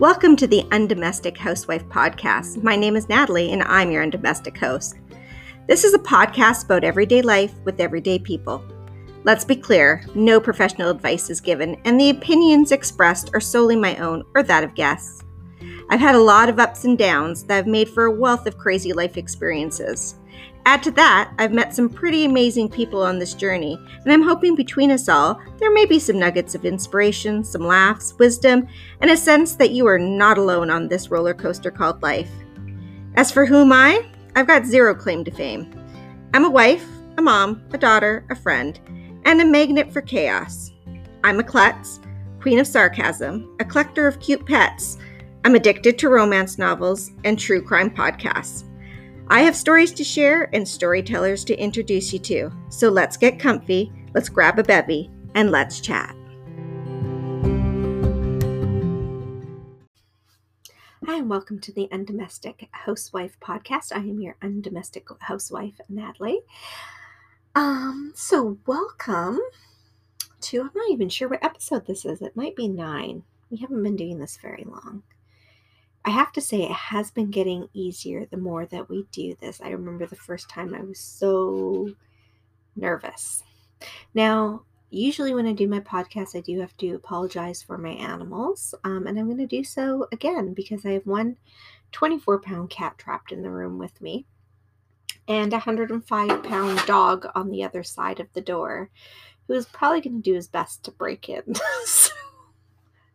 Welcome to the Undomestic Housewife Podcast. My name is Natalie, and I'm your undomestic host. This is a podcast about everyday life with everyday people. Let's be clear no professional advice is given, and the opinions expressed are solely my own or that of guests. I've had a lot of ups and downs that have made for a wealth of crazy life experiences. Add to that, I've met some pretty amazing people on this journey, and I'm hoping between us all, there may be some nuggets of inspiration, some laughs, wisdom, and a sense that you are not alone on this roller coaster called life. As for who am I? I've got zero claim to fame. I'm a wife, a mom, a daughter, a friend, and a magnet for chaos. I'm a klutz, queen of sarcasm, a collector of cute pets. I'm addicted to romance novels and true crime podcasts. I have stories to share and storytellers to introduce you to. So let's get comfy, let's grab a bevy, and let's chat. Hi, and welcome to the Undomestic Housewife podcast. I am your undomestic housewife, Natalie. Um, so welcome to I'm not even sure what episode this is. It might be nine. We haven't been doing this very long. I have to say, it has been getting easier the more that we do this. I remember the first time I was so nervous. Now, usually when I do my podcast, I do have to apologize for my animals. Um, and I'm going to do so again because I have one 24 pound cat trapped in the room with me and a 105 pound dog on the other side of the door who is probably going to do his best to break in. so,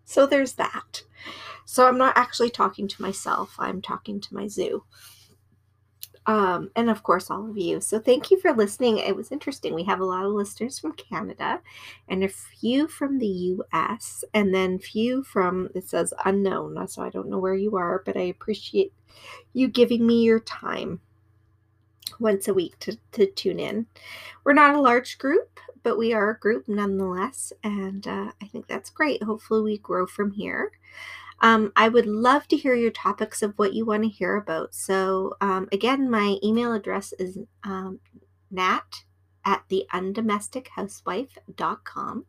so there's that. So I'm not actually talking to myself, I'm talking to my zoo. Um, and of course, all of you. So thank you for listening. It was interesting. We have a lot of listeners from Canada and a few from the US, and then few from, it says unknown. So I don't know where you are, but I appreciate you giving me your time once a week to, to tune in. We're not a large group, but we are a group nonetheless. And uh, I think that's great. Hopefully, we grow from here. Um, I would love to hear your topics of what you want to hear about. So, um, again, my email address is um, nat at the undomestichousewife.com.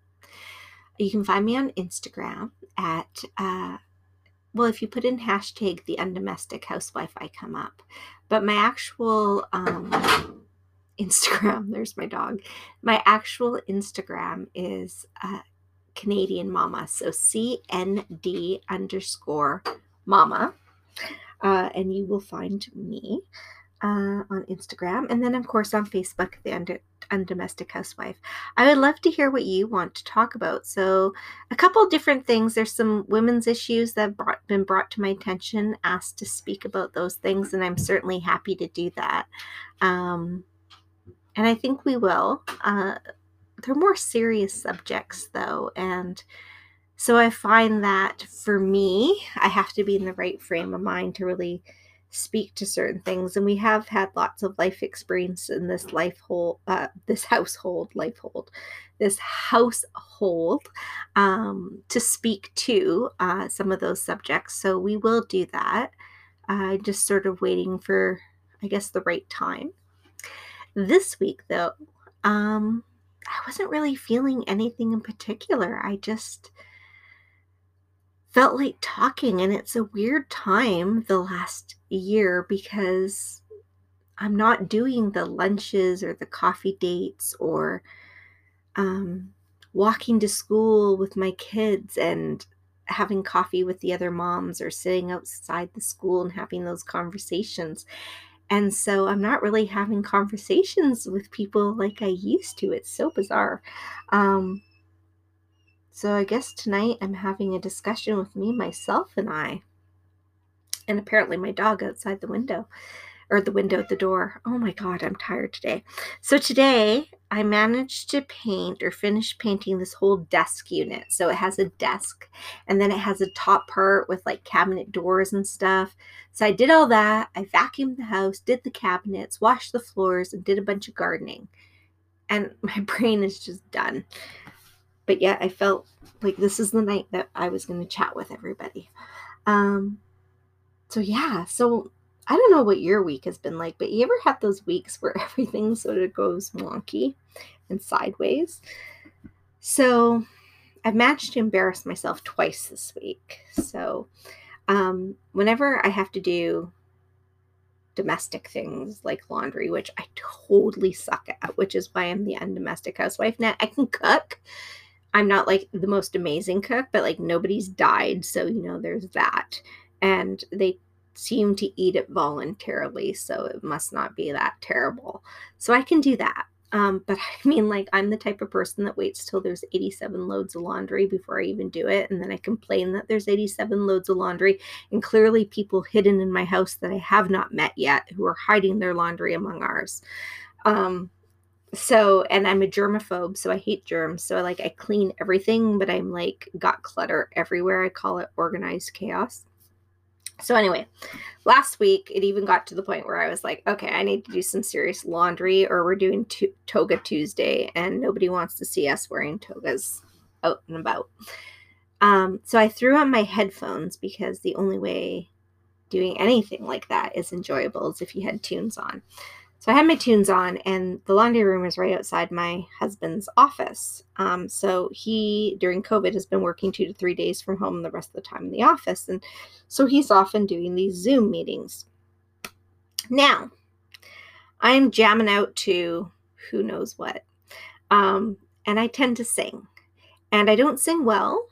You can find me on Instagram at, uh, well, if you put in hashtag the undomestic housewife, I come up. But my actual um, Instagram, there's my dog. My actual Instagram is uh, Canadian Mama. So CND underscore Mama. Uh, and you will find me uh, on Instagram. And then, of course, on Facebook, the Under- Undomestic Housewife. I would love to hear what you want to talk about. So, a couple different things. There's some women's issues that have brought, been brought to my attention, asked to speak about those things, and I'm certainly happy to do that. Um, and I think we will. Uh, they're more serious subjects though and so i find that for me i have to be in the right frame of mind to really speak to certain things and we have had lots of life experience in this life hold uh, this household life hold this household um, to speak to uh, some of those subjects so we will do that. I uh, just sort of waiting for i guess the right time. This week though um, I wasn't really feeling anything in particular. I just felt like talking, and it's a weird time the last year because I'm not doing the lunches or the coffee dates or um, walking to school with my kids and having coffee with the other moms or sitting outside the school and having those conversations. And so I'm not really having conversations with people like I used to. It's so bizarre. Um, so I guess tonight I'm having a discussion with me, myself, and I. And apparently my dog outside the window or the window at the door. Oh my God, I'm tired today. So today I managed to paint or finish painting this whole desk unit. So it has a desk and then it has a top part with like cabinet doors and stuff. So I did all that. I vacuumed the house, did the cabinets, washed the floors, and did a bunch of gardening. And my brain is just done. But yet I felt like this is the night that I was going to chat with everybody. Um, so yeah, so I don't know what your week has been like, but you ever had those weeks where everything sort of goes wonky and sideways? So I've managed to embarrass myself twice this week. So, um, whenever I have to do domestic things like laundry, which I totally suck at, which is why I'm the undomestic housewife now. I can cook. I'm not like the most amazing cook, but like nobody's died. So, you know, there's that. And they seem to eat it voluntarily. So it must not be that terrible. So I can do that. Um, but I mean, like, I'm the type of person that waits till there's 87 loads of laundry before I even do it. And then I complain that there's 87 loads of laundry. And clearly, people hidden in my house that I have not met yet who are hiding their laundry among ours. Um, so, and I'm a germaphobe, so I hate germs. So, I like, I clean everything, but I'm like, got clutter everywhere. I call it organized chaos. So, anyway, last week it even got to the point where I was like, okay, I need to do some serious laundry, or we're doing to- Toga Tuesday, and nobody wants to see us wearing togas out and about. Um, so, I threw on my headphones because the only way doing anything like that is enjoyable is if you had tunes on. So I had my tunes on, and the laundry room is right outside my husband's office. Um, so he, during COVID, has been working two to three days from home, the rest of the time in the office. And so he's often doing these Zoom meetings. Now, I'm jamming out to who knows what. Um, and I tend to sing. And I don't sing well.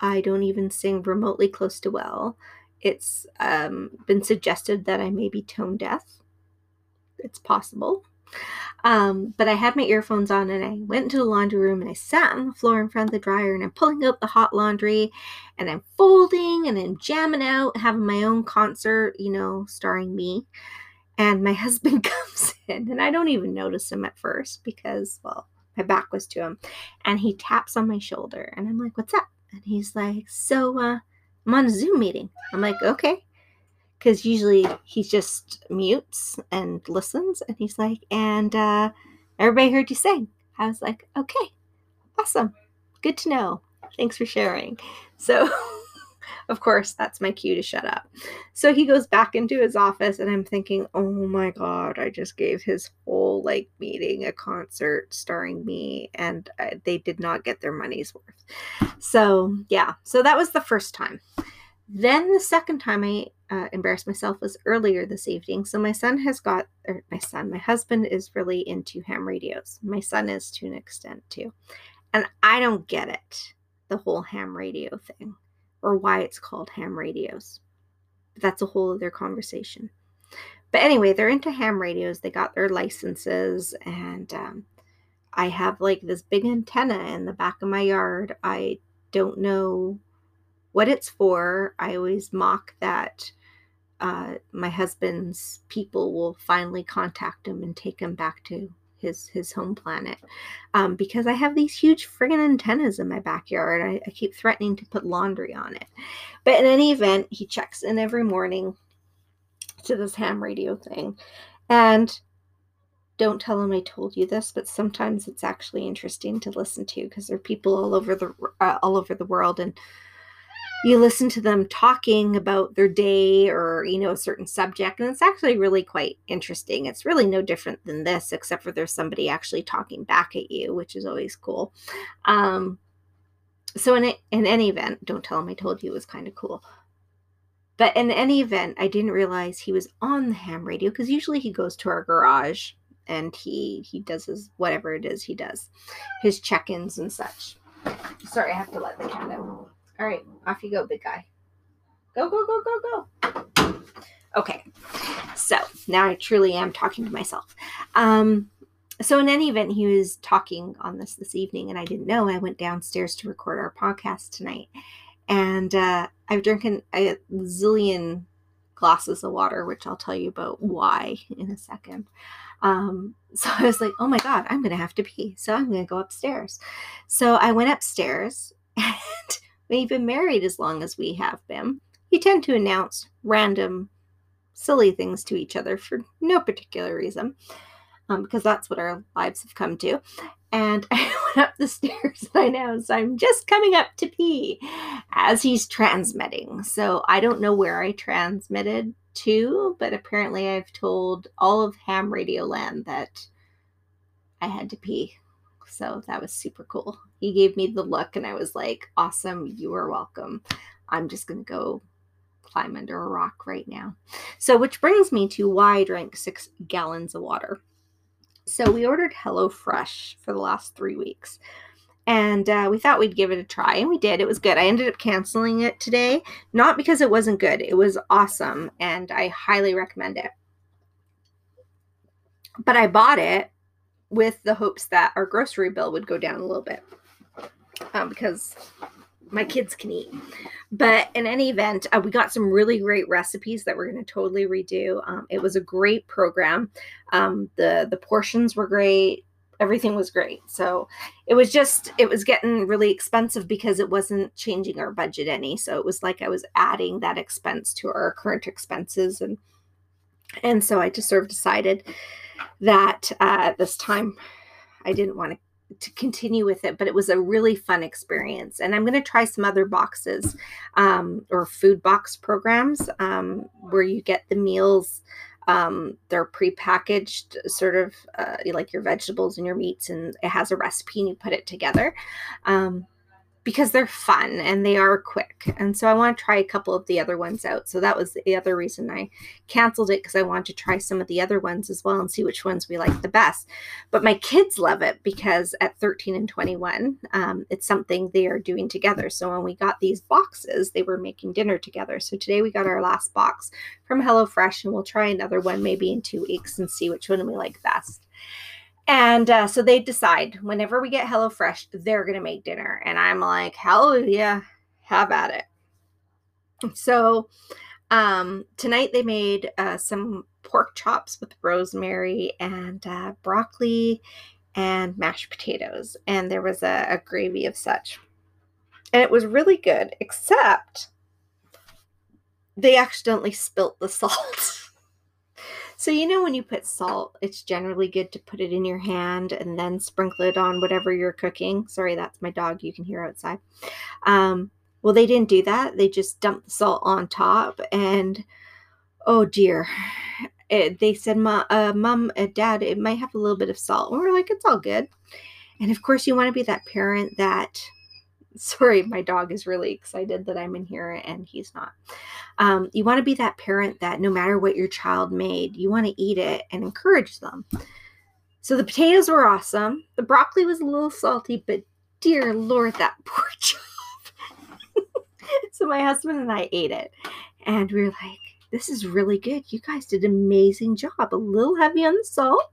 I don't even sing remotely close to well. It's um, been suggested that I may be tone deaf it's possible. Um, but I had my earphones on and I went into the laundry room and I sat on the floor in front of the dryer and I'm pulling out the hot laundry and I'm folding and I'm jamming out, having my own concert, you know, starring me. And my husband comes in and I don't even notice him at first because, well, my back was to him. And he taps on my shoulder and I'm like, what's up? And he's like, so, uh, I'm on a Zoom meeting. I'm like, okay because usually he just mutes and listens and he's like and uh, everybody heard you sing. I was like okay awesome. Good to know. Thanks for sharing. So of course that's my cue to shut up. So he goes back into his office and i'm thinking oh my god i just gave his whole like meeting a concert starring me and uh, they did not get their money's worth. So yeah. So that was the first time. Then the second time I uh, embarrassed myself was earlier this evening. So my son has got, or my son, my husband is really into ham radios. My son is to an extent too. And I don't get it, the whole ham radio thing, or why it's called ham radios. But that's a whole other conversation. But anyway, they're into ham radios. They got their licenses, and um, I have like this big antenna in the back of my yard. I don't know what it's for. I always mock that uh, my husband's people will finally contact him and take him back to his his home planet. Um, because I have these huge friggin' antennas in my backyard. I, I keep threatening to put laundry on it, but in any event, he checks in every morning to this ham radio thing, and don't tell him I told you this, but sometimes it's actually interesting to listen to because there are people all over the uh, all over the world and you listen to them talking about their day or you know a certain subject and it's actually really quite interesting. It's really no different than this except for there's somebody actually talking back at you which is always cool. Um, so in, in any event don't tell him i told you it was kind of cool. But in any event i didn't realize he was on the ham radio because usually he goes to our garage and he he does his whatever it is he does his check-ins and such. Sorry i have to let the cat out all right, off you go, big guy. Go, go, go, go, go. Okay, so now I truly am talking to myself. Um, so in any event, he was talking on this this evening, and I didn't know. I went downstairs to record our podcast tonight, and uh, I've drinking a zillion glasses of water, which I'll tell you about why in a second. Um, so I was like, oh my God, I'm going to have to pee. So I'm going to go upstairs. So I went upstairs and we've been married as long as we have been, you tend to announce random, silly things to each other for no particular reason, um, because that's what our lives have come to. And I went up the stairs and I announced, I'm just coming up to pee as he's transmitting. So I don't know where I transmitted to, but apparently I've told all of Ham Radio Land that I had to pee. So that was super cool. He gave me the look, and I was like, awesome. You are welcome. I'm just going to go climb under a rock right now. So, which brings me to why I drank six gallons of water. So, we ordered HelloFresh for the last three weeks and uh, we thought we'd give it a try and we did it was good i ended up canceling it today not because it wasn't good it was awesome and i highly recommend it but i bought it with the hopes that our grocery bill would go down a little bit um, because my kids can eat. But in any event, uh, we got some really great recipes that we're going to totally redo. Um, it was a great program. Um, the the portions were great. Everything was great. So it was just it was getting really expensive because it wasn't changing our budget any. So it was like I was adding that expense to our current expenses and and so I just sort of decided that uh, at this time I didn't want to to continue with it, but it was a really fun experience. And I'm going to try some other boxes um, or food box programs um, where you get the meals. Um, they're pre-packaged, sort of uh, like your vegetables and your meats, and it has a recipe and you put it together. Um, because they're fun and they are quick. And so I want to try a couple of the other ones out. So that was the other reason I canceled it because I wanted to try some of the other ones as well and see which ones we like the best. But my kids love it because at 13 and 21, um, it's something they are doing together. So when we got these boxes, they were making dinner together. So today we got our last box from HelloFresh and we'll try another one maybe in two weeks and see which one we like best. And uh, so they decide whenever we get HelloFresh, they're going to make dinner. And I'm like, hallelujah, have at it. So um, tonight they made uh, some pork chops with rosemary and uh, broccoli and mashed potatoes. And there was a, a gravy of such. And it was really good, except they accidentally spilt the salt. So, you know, when you put salt, it's generally good to put it in your hand and then sprinkle it on whatever you're cooking. Sorry, that's my dog you can hear outside. Um, well, they didn't do that. They just dumped the salt on top. And oh dear, it, they said, Mom, uh, Mom, uh, Dad, it might have a little bit of salt. And we're like, it's all good. And of course, you want to be that parent that sorry, my dog is really excited that I'm in here and he's not. Um, you want to be that parent that no matter what your child made, you want to eat it and encourage them. So the potatoes were awesome. The broccoli was a little salty, but dear Lord, that poor job. so my husband and I ate it and we were like, this is really good. You guys did an amazing job. A little heavy on the salt,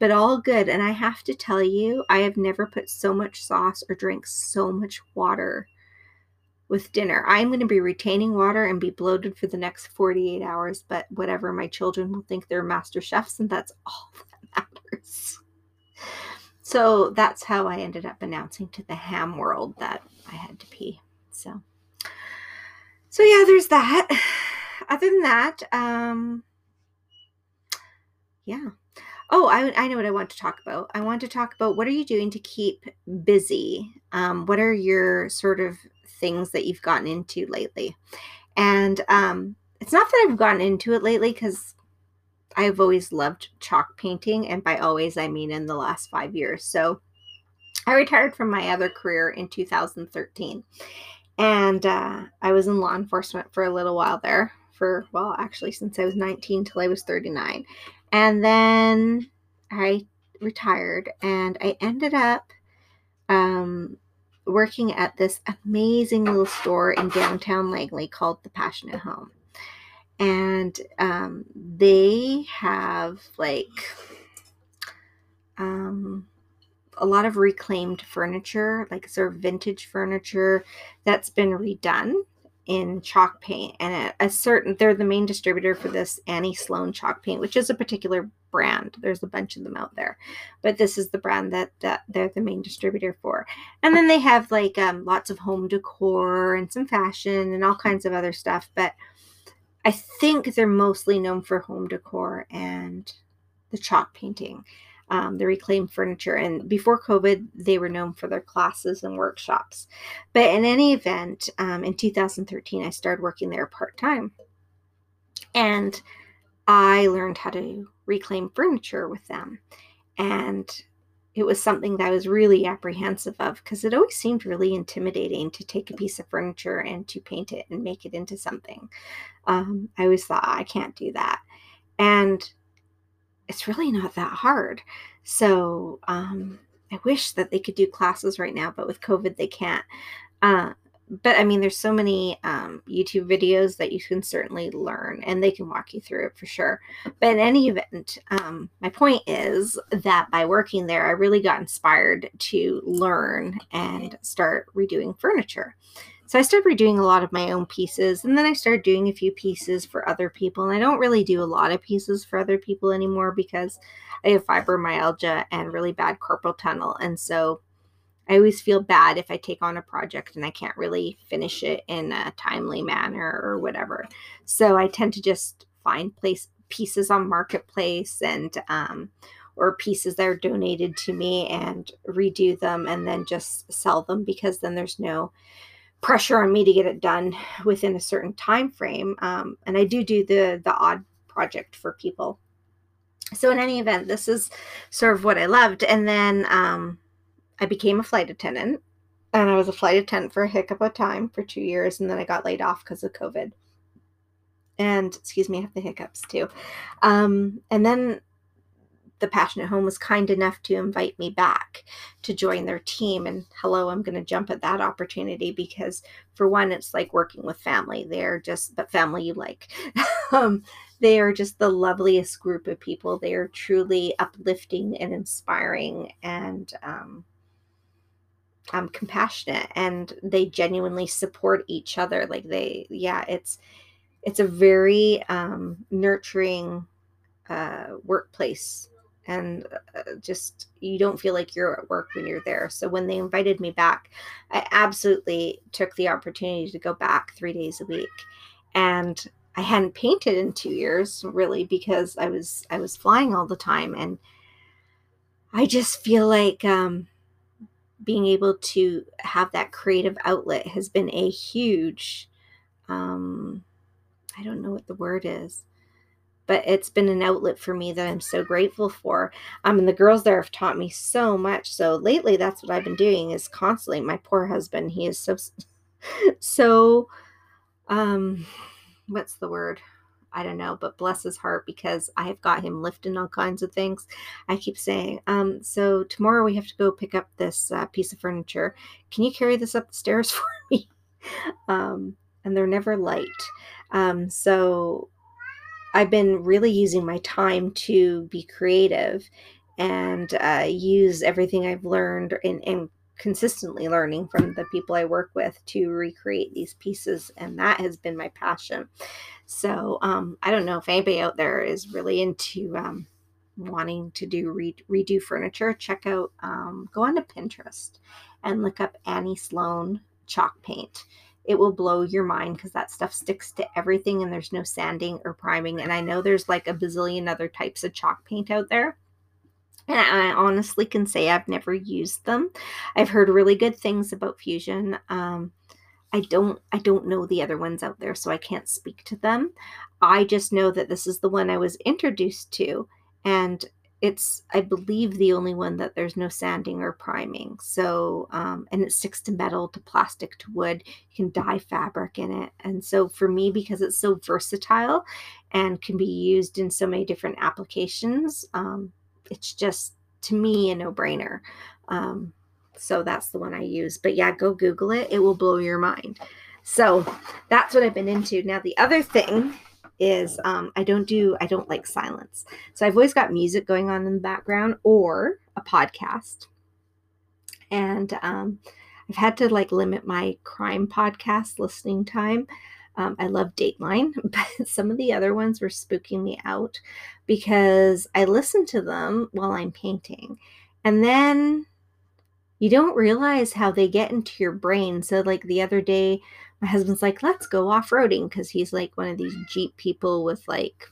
but all good. And I have to tell you, I have never put so much sauce or drank so much water with dinner. I'm going to be retaining water and be bloated for the next 48 hours, but whatever, my children will think they're master chefs, and that's all that matters. So that's how I ended up announcing to the ham world that I had to pee. So, so yeah, there's that. Other than that, um, yeah, Oh, I, I know what I want to talk about. I want to talk about what are you doing to keep busy? Um, what are your sort of things that you've gotten into lately? And um, it's not that I've gotten into it lately because I've always loved chalk painting. And by always, I mean in the last five years. So I retired from my other career in 2013. And uh, I was in law enforcement for a little while there, for, well, actually, since I was 19 till I was 39. And then I retired and I ended up um, working at this amazing little store in downtown Langley called The Passionate Home. And um, they have like um, a lot of reclaimed furniture, like sort of vintage furniture that's been redone in chalk paint and a, a, certain they're the main distributor for this Annie Sloan chalk paint which is a particular brand. There's a bunch of them out there but this is the brand that, that they're the main distributor for. And then they have like um, lots of home decor and some fashion and all kinds of other stuff but I think they're mostly known for home decor and the chalk painting um, the reclaimed furniture. And before COVID, they were known for their classes and workshops. But in any event, um, in 2013, I started working there part time. And I learned how to reclaim furniture with them. And it was something that I was really apprehensive of because it always seemed really intimidating to take a piece of furniture and to paint it and make it into something. Um, I always thought, I can't do that. And it's really not that hard. So um, I wish that they could do classes right now, but with COVID, they can't. Uh, but I mean, there's so many um, YouTube videos that you can certainly learn, and they can walk you through it for sure. But in any event, um, my point is that by working there, I really got inspired to learn and start redoing furniture. So I started redoing a lot of my own pieces, and then I started doing a few pieces for other people. And I don't really do a lot of pieces for other people anymore because I have fibromyalgia and really bad carpal tunnel, and so I always feel bad if I take on a project and I can't really finish it in a timely manner or whatever. So I tend to just find place pieces on marketplace and um, or pieces that are donated to me and redo them and then just sell them because then there's no pressure on me to get it done within a certain time frame. Um, and I do do the the odd project for people. So in any event, this is sort of what I loved, and then. Um, I became a flight attendant and I was a flight attendant for a hiccup of time for two years, and then I got laid off because of COVID. And excuse me, I have the hiccups too. Um, and then the Passionate Home was kind enough to invite me back to join their team. And hello, I'm going to jump at that opportunity because, for one, it's like working with family. They're just, but family you like. um, they are just the loveliest group of people. They are truly uplifting and inspiring. And, um, um, compassionate and they genuinely support each other like they yeah it's it's a very um, nurturing uh, workplace and uh, just you don't feel like you're at work when you're there. So when they invited me back i absolutely took the opportunity to go back three days a week. And i hadn't painted in two years really because i was i was flying all the time. And i just feel like um being able to have that creative outlet has been a huge um i don't know what the word is but it's been an outlet for me that i'm so grateful for um and the girls there have taught me so much so lately that's what i've been doing is constantly my poor husband he is so so um what's the word I don't know, but bless his heart because I have got him lifting all kinds of things. I keep saying, um, so tomorrow we have to go pick up this uh, piece of furniture. Can you carry this up the stairs for me? um, and they're never light. Um, so I've been really using my time to be creative and uh, use everything I've learned and, and consistently learning from the people I work with to recreate these pieces. And that has been my passion. So um, I don't know if anybody out there is really into um, wanting to do re- redo furniture. Check out, um, go onto Pinterest and look up Annie Sloan chalk paint. It will blow your mind because that stuff sticks to everything and there's no sanding or priming. And I know there's like a bazillion other types of chalk paint out there. And I honestly can say I've never used them. I've heard really good things about Fusion. Um, I don't I don't know the other ones out there, so I can't speak to them. I just know that this is the one I was introduced to, and it's I believe the only one that there's no sanding or priming. So um, and it sticks to metal, to plastic, to wood. You can dye fabric in it, and so for me, because it's so versatile and can be used in so many different applications, um, it's just to me a no brainer. Um, so that's the one I use. But yeah, go Google it. It will blow your mind. So that's what I've been into. Now, the other thing is um, I don't do, I don't like silence. So I've always got music going on in the background or a podcast. And um, I've had to like limit my crime podcast listening time. Um, I love Dateline, but some of the other ones were spooking me out because I listen to them while I'm painting. And then you don't realize how they get into your brain. So, like the other day, my husband's like, let's go off roading because he's like one of these Jeep people with like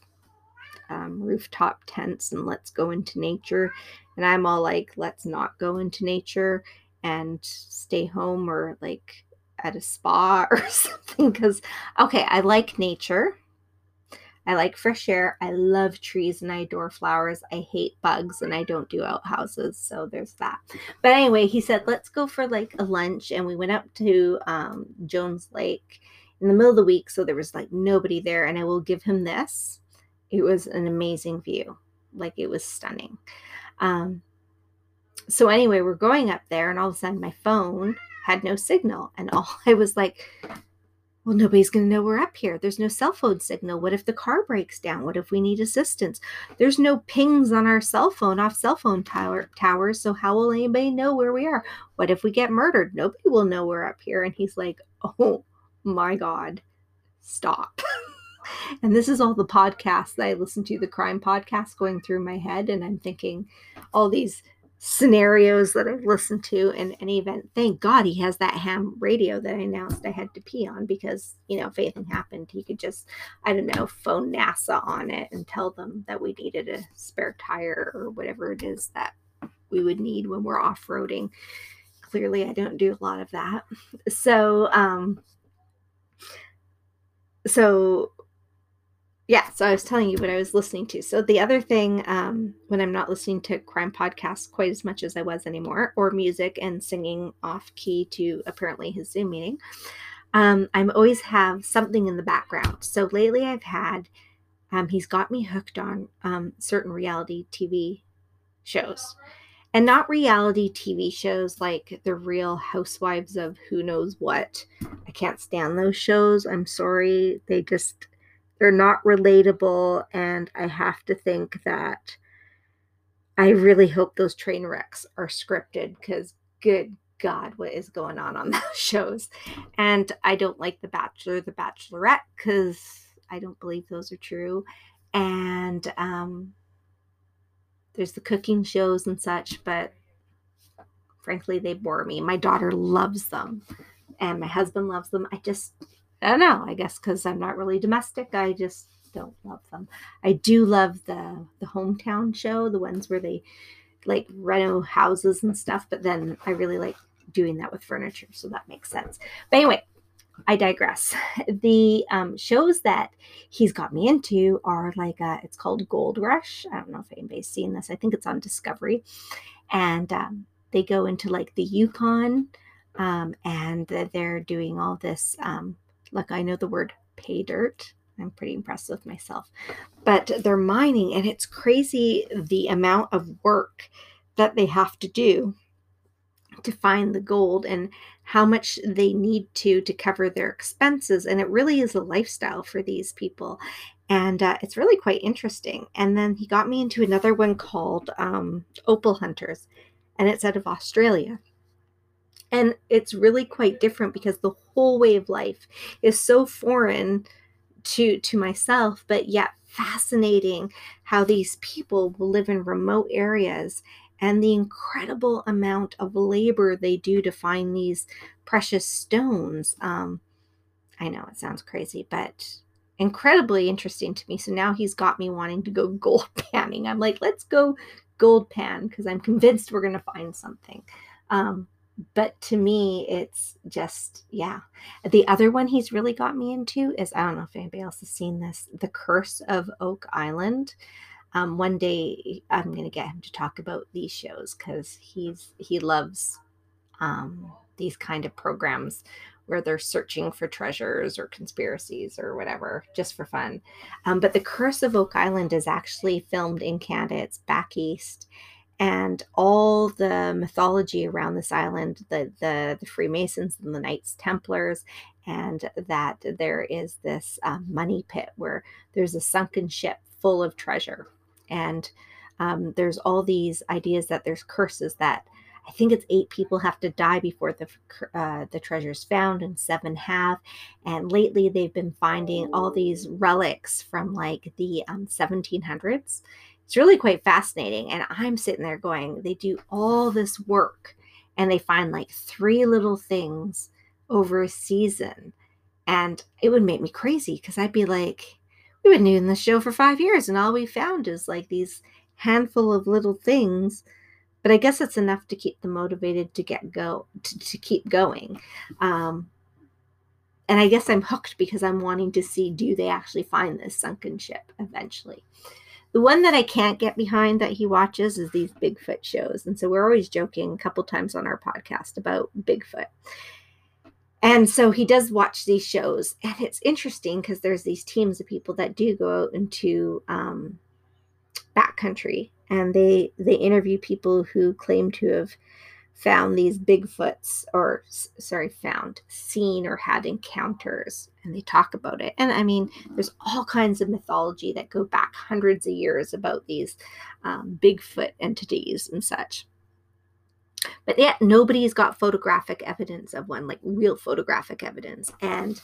um, rooftop tents and let's go into nature. And I'm all like, let's not go into nature and stay home or like at a spa or something. Because, okay, I like nature. I like fresh air. I love trees and I adore flowers. I hate bugs and I don't do outhouses. So there's that. But anyway, he said, let's go for like a lunch. And we went up to um, Jones Lake in the middle of the week. So there was like nobody there. And I will give him this. It was an amazing view. Like it was stunning. Um, so anyway, we're going up there, and all of a sudden my phone had no signal. And all I was like, well, nobody's going to know we're up here. There's no cell phone signal. What if the car breaks down? What if we need assistance? There's no pings on our cell phone off cell phone tower, towers. So, how will anybody know where we are? What if we get murdered? Nobody will know we're up here. And he's like, oh my God, stop. and this is all the podcasts that I listen to, the crime podcasts going through my head. And I'm thinking all these scenarios that I've listened to in any event. Thank God he has that ham radio that I announced I had to pee on because, you know, if anything happened, he could just, I don't know, phone NASA on it and tell them that we needed a spare tire or whatever it is that we would need when we're off roading. Clearly, I don't do a lot of that. So, um, so yeah, so I was telling you what I was listening to. So the other thing, um, when I'm not listening to crime podcasts quite as much as I was anymore, or music and singing off key to apparently his Zoom meeting, um, I'm always have something in the background. So lately, I've had um, he's got me hooked on um, certain reality TV shows, and not reality TV shows like the Real Housewives of who knows what. I can't stand those shows. I'm sorry, they just they're not relatable and i have to think that i really hope those train wrecks are scripted because good god what is going on on those shows? And i don't like the bachelor the bachelorette because i don't believe those are true. And um there's the cooking shows and such but frankly they bore me. My daughter loves them and my husband loves them. I just I don't know. I guess because I'm not really domestic, I just don't love them. I do love the the hometown show, the ones where they like reno houses and stuff. But then I really like doing that with furniture, so that makes sense. But anyway, I digress. The um, shows that he's got me into are like uh, it's called Gold Rush. I don't know if anybody's seen this. I think it's on Discovery, and um, they go into like the Yukon, um, and they're doing all this um, like I know the word pay dirt. I'm pretty impressed with myself. But they're mining, and it's crazy the amount of work that they have to do to find the gold and how much they need to to cover their expenses. And it really is a lifestyle for these people. And uh, it's really quite interesting. And then he got me into another one called um, Opal Hunters, and it's out of Australia. And it's really quite different because the whole way of life is so foreign to to myself, but yet fascinating how these people will live in remote areas and the incredible amount of labor they do to find these precious stones. Um, I know it sounds crazy, but incredibly interesting to me. So now he's got me wanting to go gold panning. I'm like, let's go gold pan because I'm convinced we're going to find something. Um, but to me it's just yeah. The other one he's really got me into is i don't know if anybody else has seen this the curse of oak island. Um, one day i'm going to get him to talk about these shows because he's he loves um, these kind of programs where they're searching for treasures or conspiracies or whatever just for fun. Um, but the curse of oak island is actually filmed in canada. It's back east and all the mythology around this island the, the, the freemasons and the knights templars and that there is this uh, money pit where there's a sunken ship full of treasure and um, there's all these ideas that there's curses that I think it's eight people have to die before the uh, the treasure's found, and seven have. And lately, they've been finding all these relics from like the um, 1700s, it's really quite fascinating. And I'm sitting there going, they do all this work and they find like three little things over a season. And it would make me crazy because I'd be like, we've been doing this show for five years and all we found is like these handful of little things but i guess it's enough to keep them motivated to get go to, to keep going um, and I guess I'm hooked because I'm wanting to see do they actually find this sunken ship eventually. The one that I can't get behind that he watches is these Bigfoot shows. And so we're always joking a couple times on our podcast about Bigfoot. And so he does watch these shows. And it's interesting because there's these teams of people that do go out into um, backcountry and they they interview people who claim to have found these Bigfoots, or sorry, found, seen, or had encounters, and they talk about it. And I mean, there's all kinds of mythology that go back hundreds of years about these um, Bigfoot entities and such. But yet, nobody's got photographic evidence of one, like real photographic evidence. And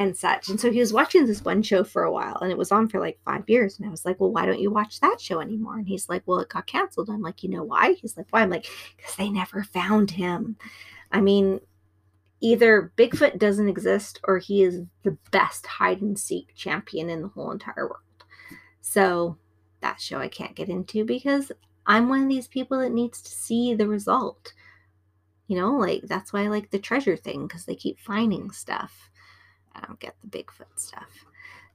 and such. And so he was watching this one show for a while and it was on for like five years. And I was like, well, why don't you watch that show anymore? And he's like, well, it got canceled. I'm like, you know why? He's like, why? I'm like, because they never found him. I mean, either Bigfoot doesn't exist or he is the best hide and seek champion in the whole entire world. So that show I can't get into because I'm one of these people that needs to see the result. You know, like that's why I like the treasure thing because they keep finding stuff. I don't get the Bigfoot stuff.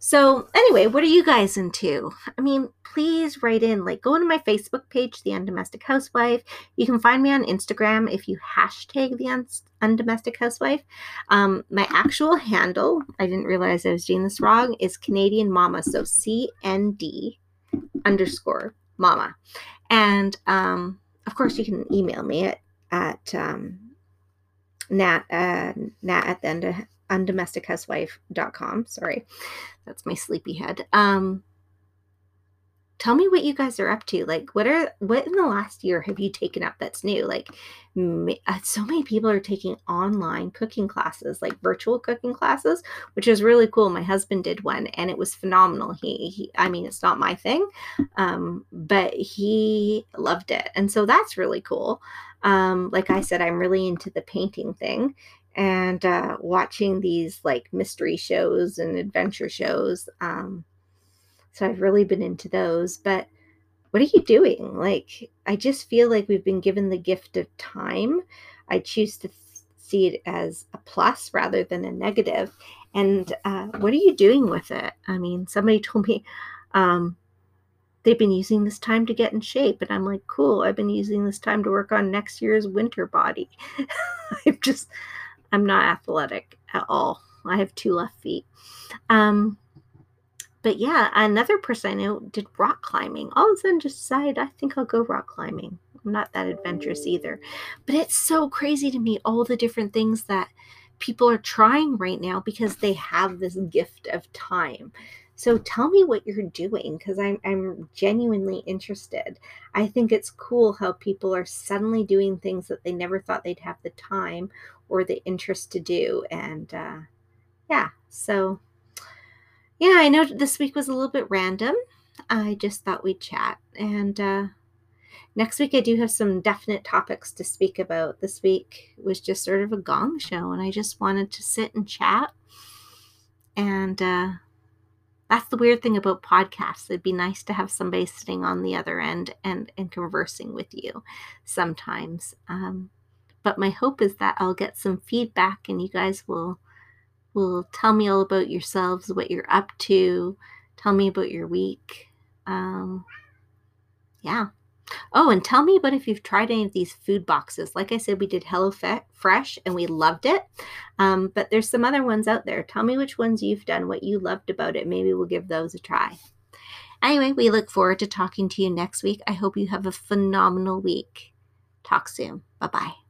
So, anyway, what are you guys into? I mean, please write in. Like, go into my Facebook page, The Undomestic Housewife. You can find me on Instagram if you hashtag The Un- Undomestic Housewife. Um, my actual handle, I didn't realize I was doing this wrong, is Canadian Mama. So, C N D underscore Mama. And, um, of course, you can email me at, at um, nat, uh, nat at the end of undomestichousewife.com. Sorry, that's my sleepy head. Um, tell me what you guys are up to. Like, what are what in the last year have you taken up that's new? Like, uh, so many people are taking online cooking classes, like virtual cooking classes, which is really cool. My husband did one, and it was phenomenal. He, he I mean, it's not my thing, um, but he loved it, and so that's really cool. Um, like I said, I'm really into the painting thing, and uh, watching these like mystery shows and adventure shows. Um, so I've really been into those. But what are you doing? Like, I just feel like we've been given the gift of time. I choose to th- see it as a plus rather than a negative. And uh, what are you doing with it? I mean, somebody told me um, they've been using this time to get in shape. And I'm like, cool, I've been using this time to work on next year's winter body. I'm just, I'm not athletic at all. I have two left feet. Um, but yeah, another person I know did rock climbing. All of a sudden, just decided I think I'll go rock climbing. I'm not that adventurous either, but it's so crazy to me all the different things that people are trying right now because they have this gift of time. So tell me what you're doing because I'm, I'm genuinely interested. I think it's cool how people are suddenly doing things that they never thought they'd have the time or the interest to do. And uh, yeah, so yeah, I know this week was a little bit random. I just thought we'd chat. And uh, next week, I do have some definite topics to speak about. This week was just sort of a gong show, and I just wanted to sit and chat. And uh, that's the weird thing about podcasts. It'd be nice to have somebody sitting on the other end and, and conversing with you sometimes. Um, but my hope is that I'll get some feedback and you guys will will tell me all about yourselves, what you're up to, tell me about your week. Um, yeah. Oh, and tell me about if you've tried any of these food boxes. Like I said, we did Hello Fresh and we loved it. Um, but there's some other ones out there. Tell me which ones you've done, what you loved about it. Maybe we'll give those a try. Anyway, we look forward to talking to you next week. I hope you have a phenomenal week. Talk soon. Bye bye.